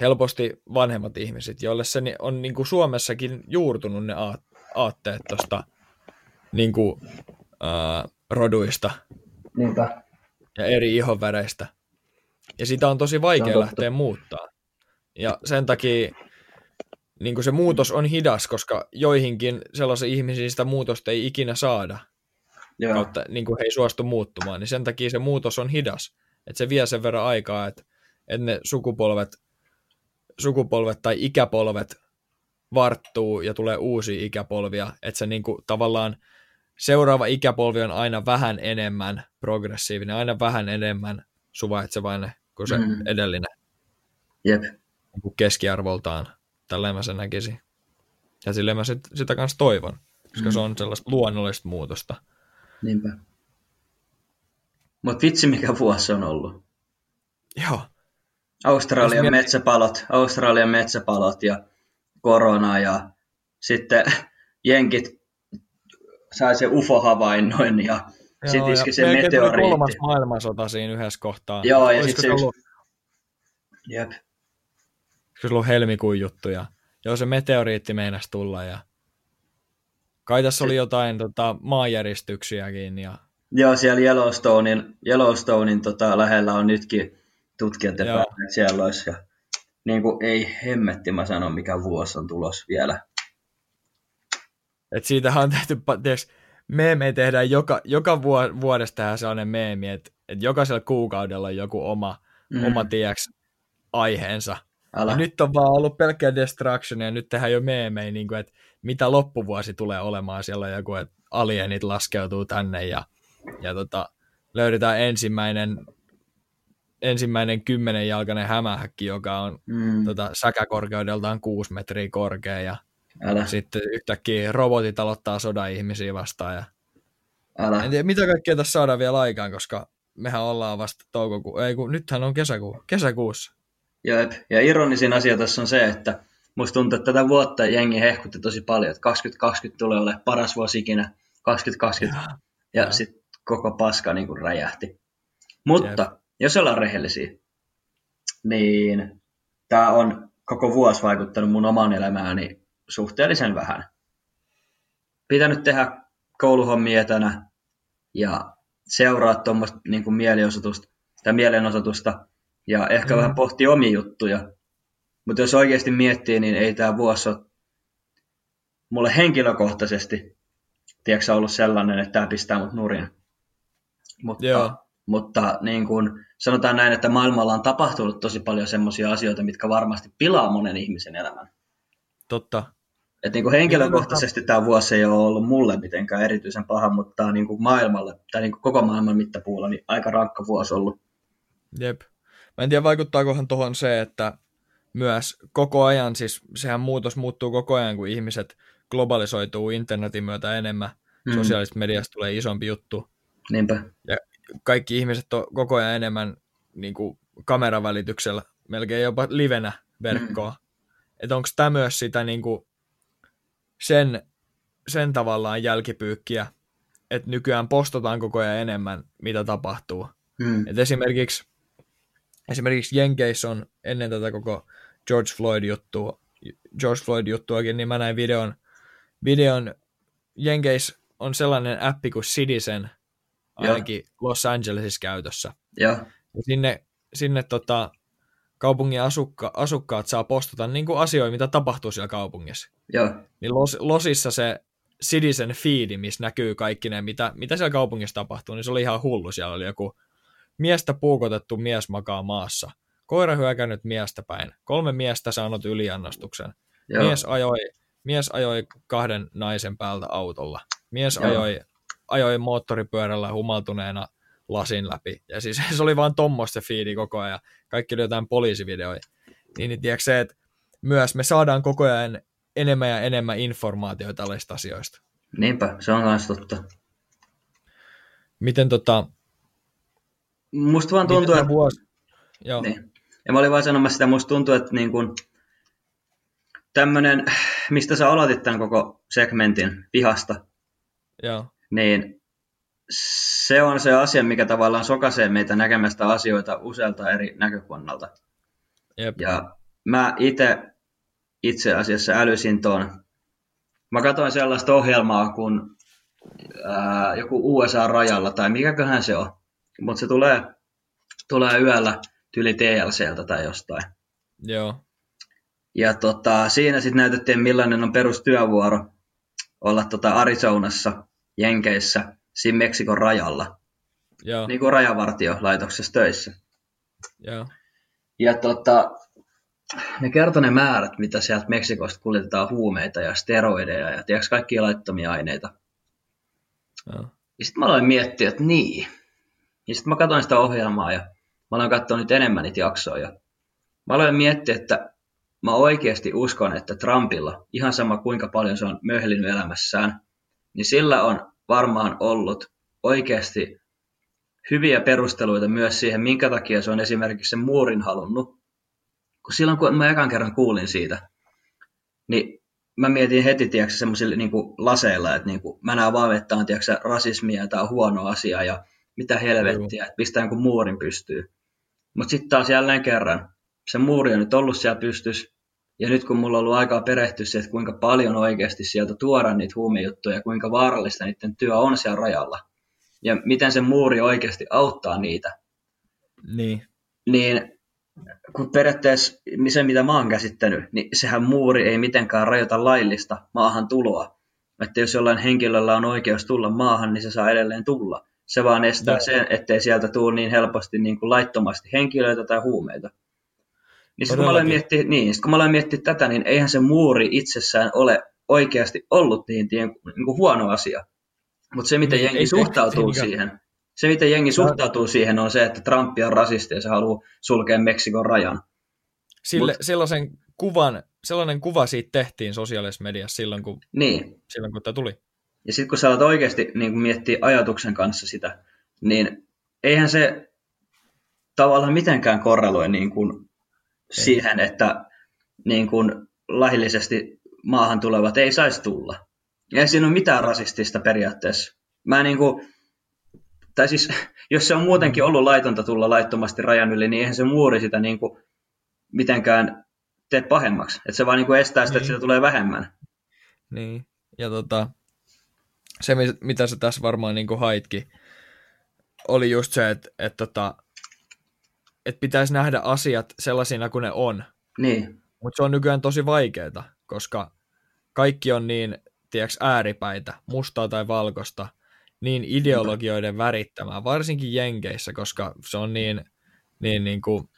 helposti vanhemmat ihmiset, joille se on niin kuin Suomessakin juurtunut ne aatteet tuosta niin kuin, ää, roduista Niinpä. ja eri ihonväreistä. Ja sitä on tosi vaikea on lähteä muuttaa. Ja sen takia niin kuin se muutos on hidas, koska joihinkin sellaisen ihmisiin sitä muutosta ei ikinä saada. Joo. Kautta niin kuin he ei suostu muuttumaan. Niin sen takia se muutos on hidas. Että se vie sen verran aikaa, että, että ne sukupolvet, sukupolvet tai ikäpolvet varttuu ja tulee uusia ikäpolvia. Että se niin kuin, tavallaan seuraava ikäpolvi on aina vähän enemmän progressiivinen, aina vähän enemmän suvaitsevainen kuin se mm. edellinen. Jep. Niin keskiarvoltaan. Tälleen mä sen näkisin. Ja silleen mä sit, sitä kanssa toivon, koska mm. se on sellaista luonnollista muutosta. Niinpä. Mutta vitsi mikä vuosi on ollut. Joo. Australian miet... metsäpalot, Australian metsäpalot ja korona ja sitten jenkit sai se UFO-havainnoin ja sitten iski se meteoriitti. kolmas maailmansota siinä yhdessä kohtaa. Joo, ja sitten se yksi... Ollut... Jep. Se ollut helmikuun juttu ja joo, se meteoriitti meinasi tulla ja kai tässä oli jotain tota, maanjäristyksiäkin ja Joo, siellä Yellowstonein, Yellowstonein tota, lähellä on nytkin tutkijat päättäneet siellä olisi. Ja, niin kuin, ei hemmetti, mä sanon, mikä vuosi on tulos vielä. Et siitähän on tehty, tiiäks, meemejä tehdään joka, joka vuodesta tähän sellainen meemi, että, että jokaisella kuukaudella on joku oma, mm. oma tiiäks, aiheensa. Älä. Ja nyt on vaan ollut pelkkää destruction ja nyt tehdään jo meemejä, niin kuin, että mitä loppuvuosi tulee olemaan. Siellä on joku, että alienit laskeutuu tänne ja ja tota, löydetään ensimmäinen, ensimmäinen kymmenenjalkainen hämähäkki, joka on mm. tota, säkäkorkeudeltaan kuusi metriä korkea ja Älä. sitten yhtäkkiä robotit aloittaa sodan ihmisiä vastaan ja Älä. En tiedä, mitä kaikkea tässä saadaan vielä aikaan, koska mehän ollaan vasta toukokuun, ei kun nythän on kesäkuu, kesäkuussa. Jep. Ja ironisin asia tässä on se, että musta tuntuu, että tätä vuotta jengi hehkutti tosi paljon, että 2020 tulee olemaan paras vuosi ikinä, 2020. Ja, ja, ja. sitten koko paska niin kuin räjähti. Mutta Jep. jos ollaan rehellisiä, niin tämä on koko vuosi vaikuttanut mun omaan elämääni suhteellisen vähän. Pitänyt tehdä kouluhommia etänä ja seuraa tuommoista niin mielenosoitusta, tai mielenosoitusta ja ehkä mm. vähän pohti omia juttuja. Mutta jos oikeasti miettii, niin ei tämä vuosi ole mulle henkilökohtaisesti tiedätkö, ollut sellainen, että tämä pistää mut nurin. Mutta, Joo. mutta niin kuin sanotaan näin, että maailmalla on tapahtunut tosi paljon semmoisia asioita, mitkä varmasti pilaa monen ihmisen elämän. Totta. Et niin kuin henkilökohtaisesti tämä vuosi ei ole ollut mulle mitenkään erityisen paha, mutta tämä on niin kuin maailmalle, tai niin kuin koko maailman mittapuulla, niin aika rankka vuosi ollut. Jep. Mä en tiedä, vaikuttaakohan tuohon se, että myös koko ajan, siis sehän muutos muuttuu koko ajan, kun ihmiset globalisoituu internetin myötä enemmän, mm. sosiaalisesta mediasta tulee isompi juttu, Niinpä. Ja kaikki ihmiset on koko ajan enemmän niin kuin kameravälityksellä, melkein jopa livenä verkkoa. Mm. Että onko tämä myös sitä niin kuin sen, sen tavallaan jälkipyykkiä, että nykyään postataan koko ajan enemmän, mitä tapahtuu. Mm. Et esimerkiksi, esimerkiksi Jenkeissä on ennen tätä koko George Floyd-juttua, George Floyd-juttuakin, niin mä näin videon, videon Jenkeissä on sellainen appi kuin Citizen, ainakin Joo. Los Angelesissa käytössä. Joo. Ja sinne, sinne tota, kaupungin asukka, asukkaat saa postata niin kuin asioita, mitä tapahtuu siellä kaupungissa. Joo. Niin Los, Losissa se Citizen Feed, missä näkyy kaikki ne, mitä, mitä siellä kaupungissa tapahtuu, niin se oli ihan hullu. Siellä oli joku miestä puukotettu mies makaa maassa. Koira hyökännyt miestä päin. Kolme miestä saanut yliannostuksen. Mies ajoi, mies ajoi kahden naisen päältä autolla. Mies Joo. ajoi ajoi moottoripyörällä humaltuneena lasin läpi. Ja siis se oli vaan tommoista fiidi koko ajan. Kaikki oli jotain poliisivideoja. Niin, niin tiedätkö se, että myös me saadaan koko ajan enemmän ja enemmän informaatiota tällaisista asioista. Niinpä, se on myös totta. Miten tota... Musta vaan tuntuu, että... Vuosi... Joo. Niin. Ja mä olin vaan sanomassa sitä, musta tuntuu, että niin kun tämmönen, mistä sä aloitit tämän koko segmentin vihasta, Joo niin se on se asia, mikä tavallaan sokaisee meitä näkemästä asioita usealta eri näkökannalta. Jep. Ja mä itse itse asiassa älysin tuon. Mä katsoin sellaista ohjelmaa kuin ää, joku USA-rajalla, tai mikäköhän se on. Mutta se tulee, tulee yöllä tyli TLCltä tai jostain. Joo. Ja tota, siinä sitten näytettiin, millainen on perustyövuoro olla tota Arizonassa, Jenkeissä, siinä Meksikon rajalla. Joo. Niin kuin rajavartiolaitoksessa töissä. Joo. Ja tota, ne kertoi ne määrät, mitä sieltä Meksikosta kuljetetaan huumeita ja steroideja ja tiedätkö, kaikkia laittomia aineita. Joo. Ja sitten mä aloin miettiä, että niin. Ja sitten mä katsoin sitä ohjelmaa ja mä aloin katsoa nyt enemmän niitä jaksoja. Mä aloin miettiä, että mä oikeasti uskon, että Trumpilla, ihan sama kuinka paljon se on möhlinyt elämässään, niin sillä on varmaan ollut oikeasti hyviä perusteluita myös siihen, minkä takia se on esimerkiksi sen muurin halunnut. Kun silloin, kun mä ekan kerran kuulin siitä, niin mä mietin heti, tiedätkö, semmoisilla niin laseilla, että niin kuin, mä näen vaan, että on tiedätkö, rasismia ja tämä on huono asia ja mitä helvettiä, että pistää jonkun muurin pystyy. Mutta sitten taas jälleen kerran, se muuri on nyt ollut siellä pystys, ja nyt kun mulla on ollut aikaa perehtyä siihen, että kuinka paljon oikeasti sieltä tuoda niitä huumejuttuja ja kuinka vaarallista niiden työ on siellä rajalla, ja miten se muuri oikeasti auttaa niitä, Niin. niin kun periaatteessa se, mitä mä oon käsittänyt, niin sehän muuri ei mitenkään rajoita laillista maahan tuloa. Että jos jollain henkilöllä on oikeus tulla maahan, niin se saa edelleen tulla. Se vaan estää Joo. sen, ettei sieltä tule niin helposti niin kuin laittomasti henkilöitä tai huumeita. Niin sitten kun mä miettiä, niin, sit kun mä aloin miettiä tätä, niin eihän se muuri itsessään ole oikeasti ollut niin, tien, niin kuin huono asia. Mutta se, miten Niin, jengi ei suhtautuu se- siihen, se, miten jengi suhtautuu siihen, on se, että Trump on rasisti ja se haluaa sulkea Meksikon rajan. Sille, Mut- sellaisen kuvan, sellainen kuva siitä tehtiin sosiaalisessa mediassa silloin, kun, Niin. silloin, kun tämä tuli. Ja sitten kun sä alat oikeasti niin miettiä ajatuksen kanssa sitä, niin eihän se tavallaan mitenkään korreloi niin kuin siihen, että niin kuin laillisesti maahan tulevat ei saisi tulla. Ja ei siinä ole mitään rasistista periaatteessa. Mä niin kuin, tai siis, jos se on muutenkin ollut laitonta tulla laittomasti rajan yli, niin eihän se muuri sitä niin kuin mitenkään tee pahemmaksi. Että se vaan niin kuin estää sitä, että Niin. sitä tulee vähemmän. Niin. Ja tota, se, mi- mitä sä tässä varmaan niin haitkin, oli just se, että et tota, et pitäisi nähdä asiat sellaisina kuin ne on. Niin, Mutta se on nykyään tosi vaikeaa, koska kaikki on niin, tiedätkö, ääripäitä, mustaa tai valkoista, niin ideologioiden värittämää, varsinkin Jenkeissä, koska se on niin, niin, niin kuin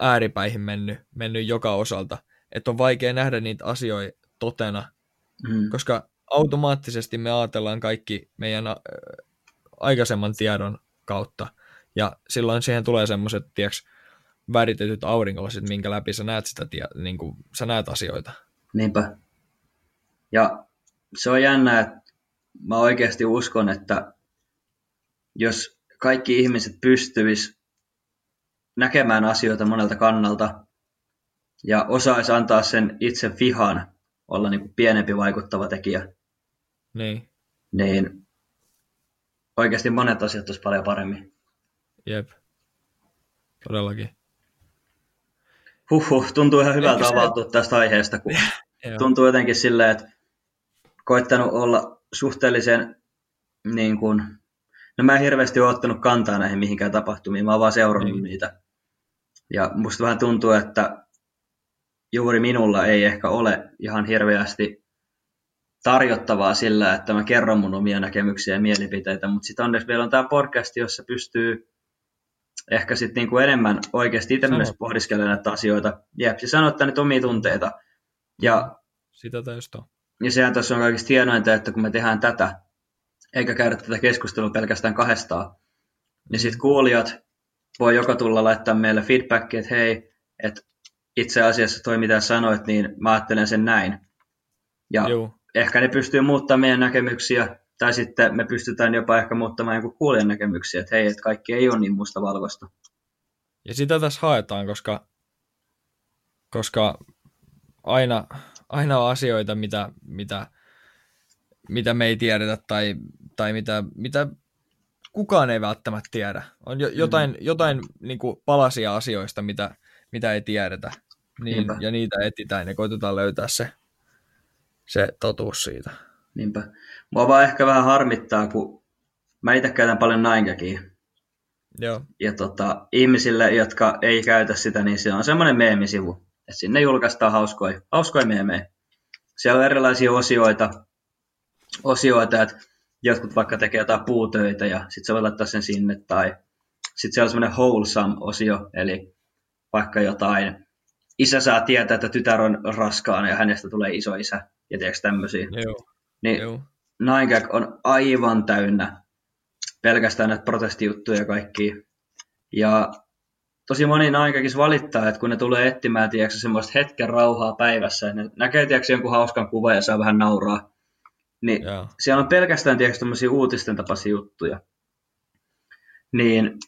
ääripäihin mennyt, mennyt joka osalta, että on vaikea nähdä niitä asioita totena, mm. koska automaattisesti me ajatellaan kaikki meidän aikaisemman tiedon kautta, ja silloin siihen tulee semmoiset, tiedätkö, väritetyt aurinkolasit, minkä läpi sä näet, sitä, niin kuin, sä näet asioita. Niinpä. Ja se on jännä, että mä oikeasti uskon, että jos kaikki ihmiset pystyis näkemään asioita monelta kannalta ja osais antaa sen itse vihan olla niin kuin pienempi vaikuttava tekijä, Niin, niin oikeasti monet asiat olisi paljon paremmin. jep. Todellakin. Huhhuh, tuntuu ihan hyvältä se- avautua tästä aiheesta, kun tuntuu jotenkin silleen, että koittanut olla suhteellisen niin kuin, no mä en hirveästi ole ottanut kantaa näihin mihinkään tapahtumiin, mä oon vaan seurannut Niin. niitä. Ja musta vähän tuntuu, että juuri minulla ei ehkä ole ihan hirveästi tarjottavaa sillä, että mä kerron mun omia näkemyksiä ja mielipiteitä, mutta sitten onneksi vielä on tämä podcast, jossa pystyy ehkä sitten niinku enemmän oikeasti itse myös pohdiskelemaan näitä asioita. Jep, ja sanottaa nyt omia tunteita. Ja Sitä täystä on. ja sehän tässä on kaikista hienointa, että kun me tehdään tätä, eikä käydä tätä keskustelua pelkästään kahdestaan, niin sitten kuulijat voi joko tulla laittaa meille feedbackia, että hei, että itse asiassa toi mitä sanoit, niin mä ajattelen sen näin. Ja Joo. Ehkä ne pystyy muuttamaan meidän näkemyksiä, tai sitten me pystytään jopa ehkä muuttamaan joku kuulijan näkemyksiä, että hei, että kaikki ei ole niin mustavalkoista. Ja sitä tässä haetaan, koska, koska aina, aina on asioita, mitä, mitä, mitä me ei tiedetä tai, tai mitä, mitä kukaan ei välttämättä tiedä. On jo, jotain, jotain niin kuin palasia asioista, mitä, mitä ei tiedetä. niin, Niinpä. ja niitä etsitään ja koitetaan löytää se, se totuus siitä. Niinpä. Mua vaan ehkä vähän harmittaa, kun mä itse käytän paljon Ninegagia. Joo, Ja tota, ihmisille, jotka ei käytä sitä, niin se on semmoinen meemisivu. Että sinne julkaistaan hauskoja, hauskoja meemejä. Siellä on erilaisia osioita, osioita, että jotkut vaikka tekee jotain puutöitä ja sitten sä voit laittaa sen sinne. Tai sitten siellä on semmoinen wholesome-osio, eli vaikka jotain, isä saa tietää, että tytär on raskaana ja hänestä tulee iso isä ja tiedätkö tämmöisiä. joo, Niin joo. Ninegag on aivan täynnä pelkästään näitä protestijuttuja ja kaikkia. Ja tosi moni Ninegagissa valittaa, että kun ne tulee etsimään tiedätkö, semmoista hetken rauhaa päivässä, että ne näkee tiedätkö, jonkun hauskan kuvan ja saa vähän nauraa, niin Joo. siellä on pelkästään tiedätkö, uutisten tapaisia juttuja. Niin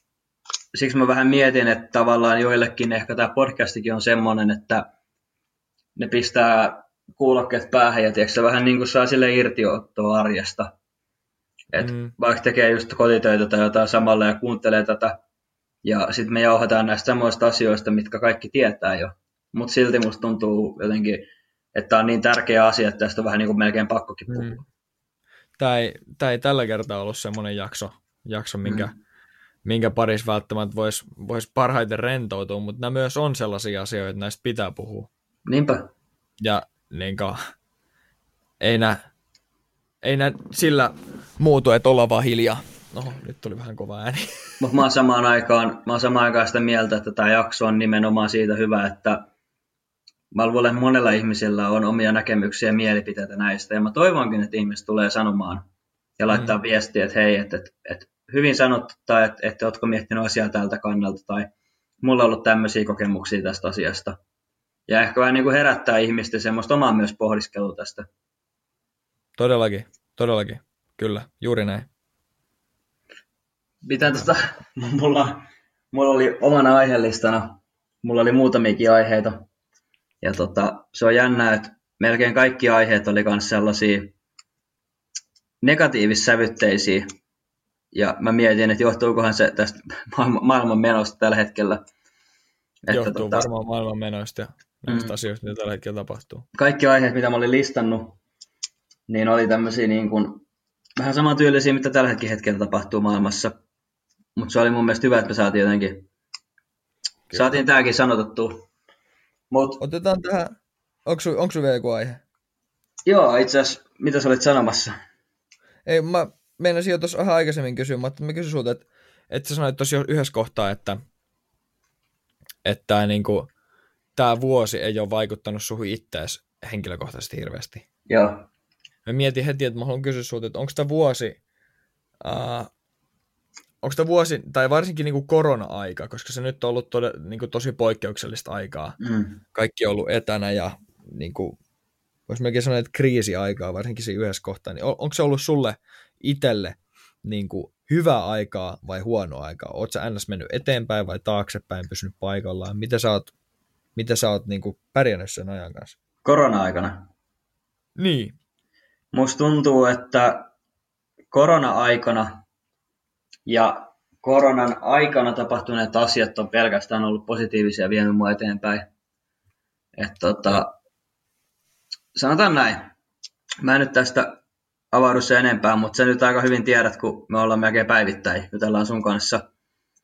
siksi mä vähän mietin, että tavallaan joillekin ehkä tämä podcastikin on semmoinen, että ne pistää kuulokkeet päähän ja tiedätkö, se vähän niin kuin saa sille irtiottoa arjesta. Et Mm. mm. Vaikka tekee just kotitöitä tai jotain samalla ja kuuntelee tätä, ja sitten me jauhataan näistä samoista asioista, mitkä kaikki tietää jo. Mutta silti musta tuntuu jotenkin, että tämä on niin tärkeä asia, että tästä on vähän niin kuin melkein pakkokin puhua. Mm. Tämä ei, ei tällä kertaa ollut semmoinen jakso, jakso minkä, mm. minkä parissa välttämättä voisi vois parhaiten rentoutua, mutta nämä myös on sellaisia asioita, että näistä pitää puhua. Niinpä. Ja niin kuin, ei nää, ei nää sillä muutu, että ollaan vaan hiljaa. Oho, nyt tuli vähän kova ääni. Mutta mä oon samaan aikaan, mä oon samaan aikaan sitä mieltä, että tämä jakso on nimenomaan siitä hyvä, että mä luulen, että monella ihmisellä on omia näkemyksiä ja mielipiteitä näistä. Ja mä toivonkin, että ihmiset tulee sanomaan ja laittaa mm. viestiä, että hei, että, että, että hyvin sanottu, tai että, että ootko miettinyt asiaa tältä kannalta, tai mulla on ollut tämmöisiä kokemuksia tästä asiasta. Ja ehkä vähän niin kuin herättää ihmisten semmoista omaa myös pohdiskelua tästä. Todellakin, todellakin. Kyllä, juuri näin. Mitä tota, mulla, mulla oli omana aiheellistana, mulla oli muutamiakin aiheita. Ja tota, se on jännää, että melkein kaikki aiheet oli myös sellaisia negatiivissävytteisiä. Ja mä mietin, että johtuukohan se tästä maailma- maailman menosta tällä hetkellä. Että Johtuu tota, varmaan maailman näistä Mm. asioista, mitä tällä hetkellä tapahtuu. kaikki aiheet, mitä mä olin listannut, niin oli tämmöisiä niin kuin, vähän samantyylisiä, mitä tällä hetkellä tapahtuu maailmassa. Mutta se oli mun mielestä hyvä, että me saatiin jotenkin, saatiin tääkin sanotettua. Mut Otetaan tähän, onko sun, onko vielä joku aihe? joo, itse asiassa, mitä sä olit sanomassa? Ei, mä meinasin jo tuossa vähän aikaisemmin kysyä, mutta mä kysyin sulta, että, että sä sanoit tuossa jo yhdessä kohtaa, että, että tämä niinku, tää vuosi ei ole vaikuttanut suhun ittees henkilökohtaisesti hirveästi. Joo, Mä mietin heti, että mä haluan kysyä sulta, että onko tämä vuosi, uh, onko tämä vuosi, tai varsinkin niinku korona-aika, koska se nyt on ollut tode, niinku tosi poikkeuksellista aikaa. mm. Kaikki on ollut etänä ja niinku, voisi melkein sanoa, että kriisiaikaa, varsinkin siinä yhdessä kohtaa. Niin on, onko se ollut sulle itselle niinku, hyvää aikaa vai huonoa aikaa? Oletko sä ns. mennyt eteenpäin vai taaksepäin, pysynyt paikallaan? Miten sä oot, miten sä oot niinku, pärjännyt sen ajan kanssa? korona-aikana. Niin, Musta tuntuu, että korona-aikana ja koronan aikana tapahtuneet asiat on pelkästään ollut positiivisia ja vienyt mua eteenpäin. Et tota, sanotaan näin. Mä en nyt tästä avaudu se enempää, mutta sä nyt aika hyvin tiedät, kun me ollaan melkein päivittäin jutellaan sun kanssa.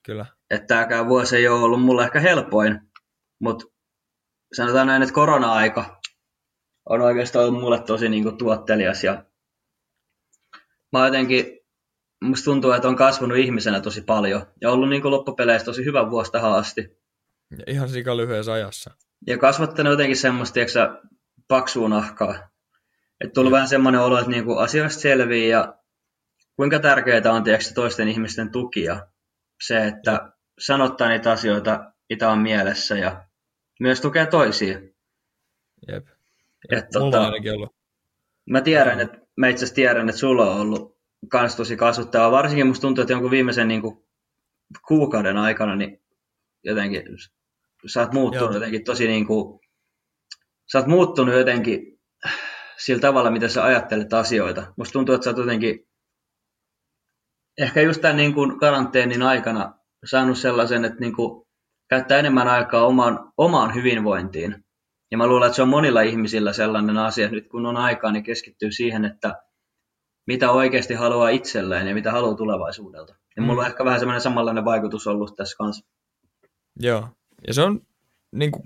kyllä. Että tämäkään vuosi ei ole ollut mulle ehkä helpoin, mutta sanotaan näin, että korona-aika on oikeastaan ollut mulle tosi niin kuin, tuottelias ja mä jotenkin, musta tuntuu, että on kasvanut ihmisenä tosi paljon ja ollut niin kuin, loppupeleissä tosi hyvä vuosi tähän asti. Ja ihan sika lyhyessä ajassa. Ja kasvattanut jotenkin semmoista, tiedätkö, sä, paksua nahkaa. Että tullut vähän semmoinen olo, että niinku asioista selvii ja kuinka tärkeää on tiedätkö, toisten ihmisten tuki ja se, että sanottaa niitä asioita, mitä on mielessä ja myös tukee toisia. Jep. Et Mulla tota- on ainakin ollut. Mä tiedän, että mä itse asiassa tiedän, että sulla on ollut kans tosi kasvuttavaa. Varsinkin musta tuntuu, että jonkun viimeisen niin kuin, kuukauden aikana niin jotenkin sä oot muuttunut Joo. jotenkin tosi niin kuin, sä oot muuttunut jotenkin sillä tavalla, miten sä ajattelet asioita. Musta tuntuu, että sä oot jotenkin ehkä just tämän niin kuin karanteenin aikana saanut sellaisen, että niin kuin, käyttää enemmän aikaa omaan, omaan hyvinvointiin. Ja mä luulen, että se on monilla ihmisillä sellainen asia, että nyt kun on aikaa, niin keskittyy siihen, että mitä oikeasti haluaa itselleen ja mitä haluaa tulevaisuudelta. Ja mulla Mm. on ehkä vähän semmoinen samanlainen vaikutus ollut tässä kanssa. Joo. Ja se on niin kuin,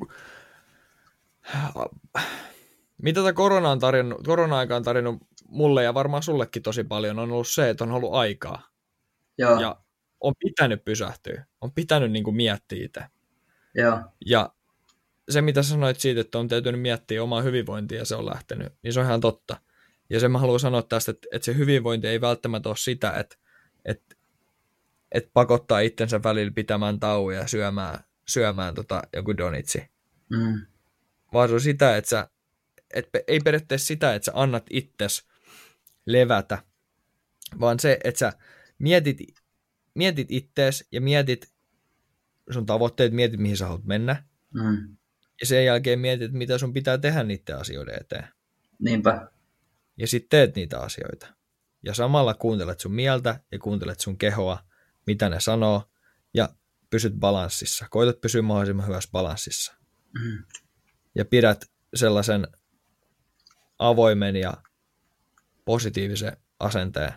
mitä tämä korona on tarjonnut, korona-aika on tarjonnut mulle ja varmaan sullekin tosi paljon, on ollut se, että on ollut aikaa. Joo, Ja on pitänyt pysähtyä. On pitänyt niin kuin miettiä itse. joo, Ja se, mitä sanoit siitä, että on täytynyt miettiä omaa hyvinvointia ja se on lähtenyt, niin se on ihan totta. Ja sen mä haluan sanoa tästä, että, että se hyvinvointi ei välttämättä ole sitä, että, että, että pakottaa itsensä välillä pitämään tauoja ja syömään, syömään tota, joku donitsi. mm, Vaan se on sitä, että sä, et, ei periaatteessa sitä, että sä annat itses levätä, vaan se, että sä mietit, mietit ittees ja mietit sun tavoitteet, mietit mihin sä haluat mennä, mm. ja sen jälkeen mietit, mitä sun pitää tehdä niiden asioiden eteen. niinpä. Ja sitten teet niitä asioita. Ja samalla kuuntelet sun mieltä ja kuuntelet sun kehoa, mitä ne sanoo, ja pysyt balanssissa. Koitat pysyä mahdollisimman hyvässä balanssissa. Mm. Ja pidät sellaisen avoimen ja positiivisen asenteen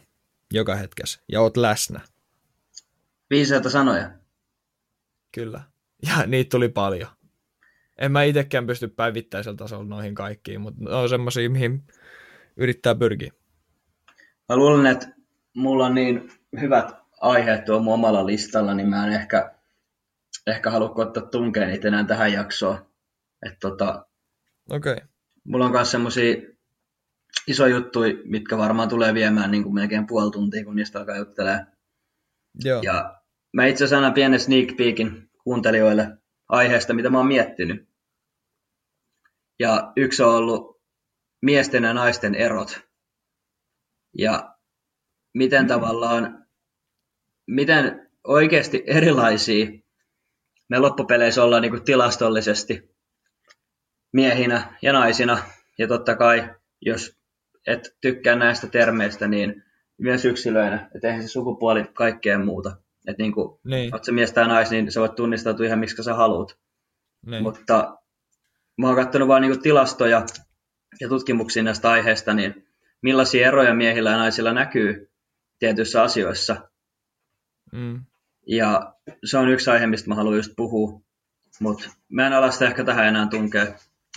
joka hetkessä. Ja oot läsnä. Viisaita sanoja. Kyllä. Ja niitä tuli paljon. En mä itsekään pysty päivittäisellä tasolla noihin kaikkiin, mutta ne on semmosia, mihin yrittää pyrkiä. Mä luulen, että mulla on niin hyvät aiheet tuo mun omalla listalla, niin mä en ehkä, ehkä halua ottaa tunkea niitä enää tähän jaksoon. Et tota, Okei. Okay. mulla on myös semmosia isoja juttuja, mitkä varmaan tulee viemään niin kuin melkein puoli tuntia, kun niistä alkaa juttelemaan. Joo. Ja mä itse asiassa annan pienen sneak peekin kuuntelijoille aiheesta, mitä mä oon miettinyt. Ja yksi on ollut miesten ja naisten erot. Ja miten Mm. tavallaan, miten oikeasti erilaisia me loppupeleissä ollaan niin kuin tilastollisesti miehinä ja naisina. Ja totta kai, jos et tykkää näistä termeistä, niin myös yksilöinä. Että eihän se sukupuoli kaikkea muuta. Että niin kuin, Niin, oot sä mies tai nais, niin sä voit tunnistautua ihan miksi sä haluat. niin. Mutta mä oon katsonut vaan niinku tilastoja ja tutkimuksia näistä aiheista, niin millaisia eroja miehillä ja naisilla näkyy tietyissä asioissa. Mm. Ja se on yksi aihe, mistä mä haluan just puhua. Mutta mä en ala sitä ehkä tähän enää tunkea.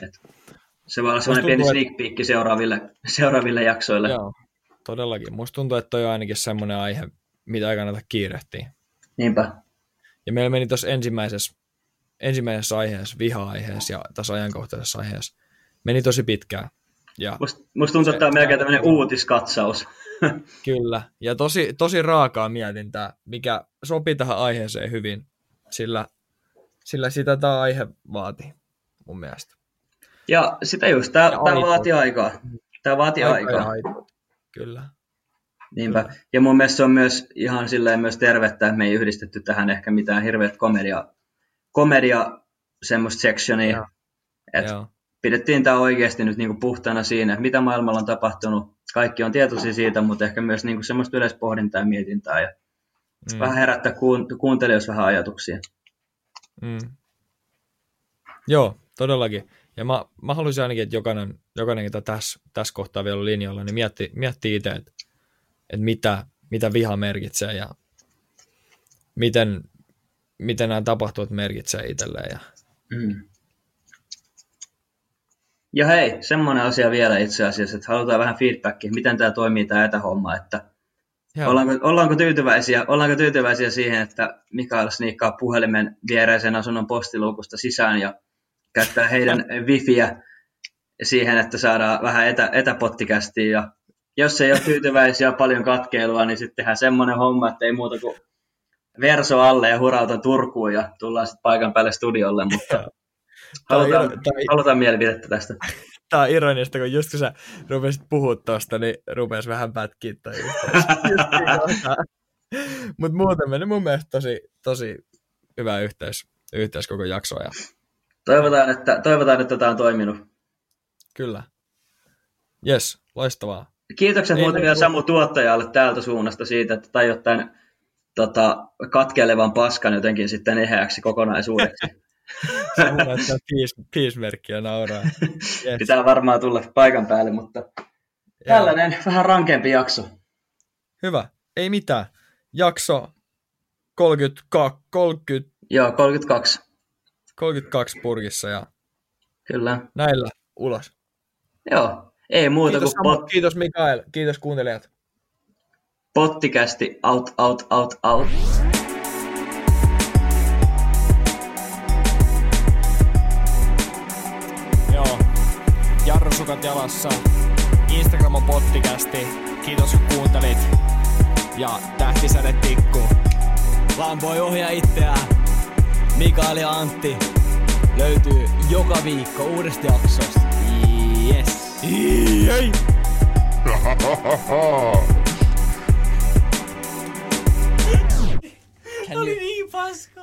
Et se voi olla sellainen pieni sneak peek seuraaville, seuraaville jaksoille. Joo, todellakin. Musta tuntuu, että toi on ainakin semmoinen aihe, mitä ei kannata kiirehtiä. Niinpä. Ja meillä meni tuossa ensimmäisessä, ensimmäisessä aiheessa, viha-aiheessa ja tässä ajankohtaisessa aiheessa, meni tosi pitkään. Ja Musta, musta tuntuu, että tämä on melkein tämmöinen uutiskatsaus. kyllä, ja tosi, tosi raakaa mietintää, mikä sopii tähän aiheeseen hyvin, sillä, sillä sitä tämä aihe vaatii mun mielestä. Ja sitä just, tämä vaatii aikaa. Tämä vaatii aikaa. aitoa. Kyllä. Niinpä. Ja mun mielestä se on myös ihan silleen myös tervettä, että me ei yhdistetty tähän ehkä mitään hirveät komedia, komedia semmoista sectionia. Joo. Et Joo. pidettiin tämä oikeasti nyt niinku puhtaana siinä, että mitä maailmalla on tapahtunut. Kaikki on tietoisia siitä, mutta ehkä myös niinku semmoista yleispohdintaa ja mietintää ja Mm. vähän herättää kuun- kuuntelijoissa vähän ajatuksia. Mm. Joo, todellakin. Ja mä, mä haluaisin ainakin, että jokainen, jokainen ketä tässä, tässä kohtaa vielä on linjalla, niin mietti, miettii itse, että, että mitä, mitä viha merkitsee ja miten, miten nämä tapahtumat merkitsee itselleen. Ja, Mm. Ja hei, semmoinen asia vielä itse asiassa, että halutaan vähän feedbackia, miten tämä toimii tämä etähomma, että Joo. Ollaanko, ollaanko, tyytyväisiä, ollaanko tyytyväisiä siihen, että Mikael sniikkaa puhelimen viereisen asunnon postiluukusta sisään ja käyttää heidän wifiä siihen, että saadaan vähän etä, etäpottikästiä. Ja jos ei ole tyytyväisiä paljon katkeilua, niin sitten tehdään semmoinen homma, että ei muuta kuin verso alle ja hurauta Turkuun ja tullaan sitten paikan päälle studiolle, mutta halutaan, on- halutaan mielipidettä tästä. Tää on ironista, kun just kun sä rupesit puhua tosta, niin rupes vähän pätkiä toi yhteys. Mutta muuten meni mun mielestä tosi, tosi hyvä yhteys, yhteys koko jaksoa. Ja Toivotaan, että, toivotaan, että tämä on toiminut. kyllä. Yes, loistavaa. Kiitokset Ei muuten vielä Samu tuottajalle täältä suunnasta siitä, että tajuat tämän, tota, katkelevan paskan jotenkin sitten eheäksi kokonaisuudeksi. Se näyttää peace-merkkiä nauraa. Yes. Pitää varmaan tulla paikan päälle, mutta tällainen vähän rankempi jakso. Hyvä, ei mitään. Jakso 32, 30, Joo, 32. 32 purkissa ja Kyllä. näillä ulos. Joo, ei muuta Kiitos, kuin Samu, pot, kiitos Mikael, kiitos kuuntelijat. pottikästi out, out, out, out. Joo. Jarrusukat jalassa. Instagram on pottikästi. Kiitos kun kuuntelit. Ja tähtisäde tikku. Vaan voi ohjaa itseään. Mikael ja Antti löytyy joka viikko uudesta jaksosta. Yes. Ei. Oli niin paska.